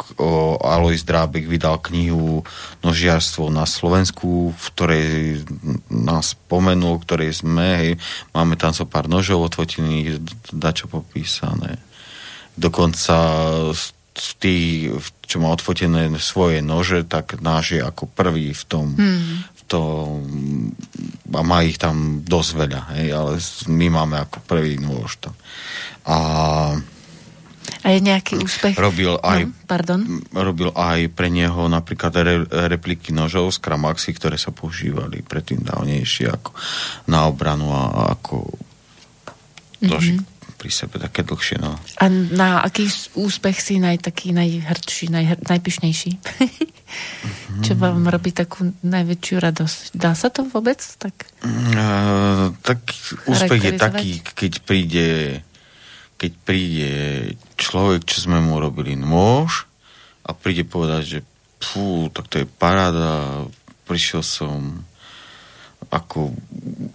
Alois Drábek vydal knihu Nožiarstvo na Slovensku, v ktorej nás spomenul, ktorej sme, hej, máme tam so pár nožov otvotených, dačo popísané. Dokonca z tých, čo má odfotené svoje nože, tak náš je ako prvý v tom, hmm. v tom a má ich tam dosť veľa, hej, ale my máme ako prvý nôž tam. A a je nejaký úspech? Robil aj, no, pardon? robil aj pre neho napríklad re, repliky nožov z Kramaxy, ktoré sa používali predtým dávnejšie ako na obranu a, ako mm-hmm. pri sebe také dlhšie. No. A na aký úspech si naj, taký najhrdší, najhr, najpyšnejší? mm-hmm. [LAUGHS] Čo vám robí takú najväčšiu radosť? Dá sa to vôbec? Tak, uh, tak úspech je taký, keď príde keď príde človek, čo sme mu robili nôž a príde povedať, že Fú, tak to je paráda. Prišiel som ako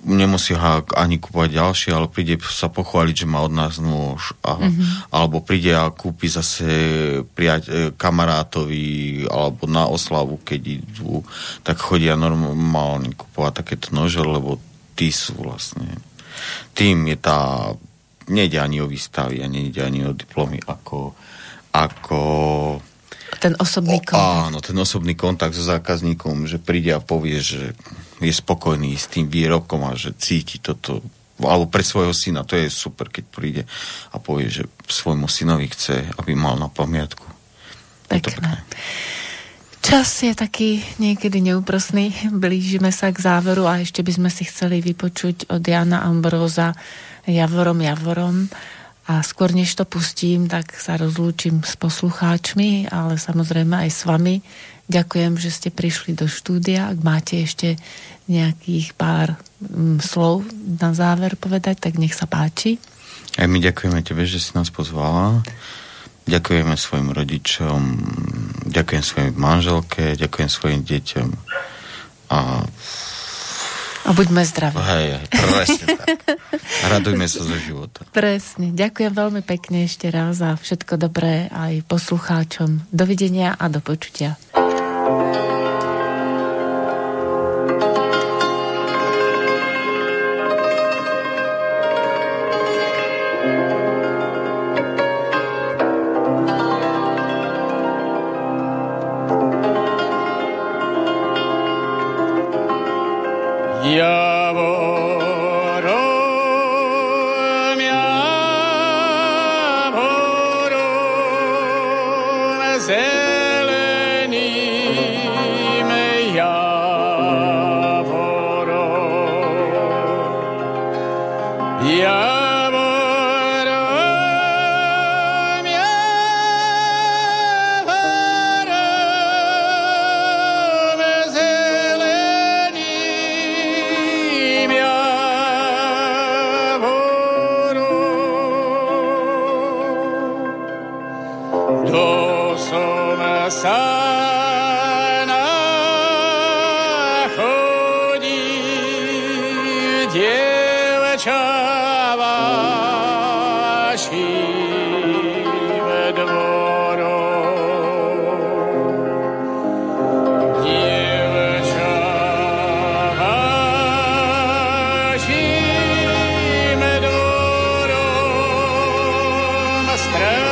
nemusí ho ani kúpať ďalšie, ale príde sa pochváliť, že má od nás nôž. A, mm-hmm. Alebo príde a kúpi zase prijať, e, kamarátovi alebo na oslavu, keď idú, tak chodia normálne kúpovať takéto nože, lebo tí sú vlastne tým je tá nejde ani o výstavy a nejde ani o diplomy ako, ako ten osobný kontakt. Áno, ten osobný kontakt so zákazníkom, že príde a povie, že je spokojný s tým výrobkom a že cíti toto alebo pre svojho syna, to je super, keď príde a povie, že svojmu synovi chce, aby mal na pamiatku. Pekné. Čas je taký niekedy neúprosný, blížime sa k záveru a ešte by sme si chceli vypočuť od Jana Ambróza Javorom Javorom. A skôr než to pustím, tak sa rozlúčim s poslucháčmi, ale samozrejme aj s vami. Ďakujem, že ste prišli do štúdia. Ak máte ešte nejakých pár mm, slov na záver povedať, tak nech sa páči. Aj my ďakujeme tebe, že si nás pozvala. Ďakujeme svojim rodičom, ďakujem svojim manželke, ďakujem svojim deťom. A a buďme zdraví. Hej, presne tak. Radujme sa zo života. Presne. Ďakujem veľmi pekne ešte raz a všetko dobré aj poslucháčom. Dovidenia a do počutia. Hello.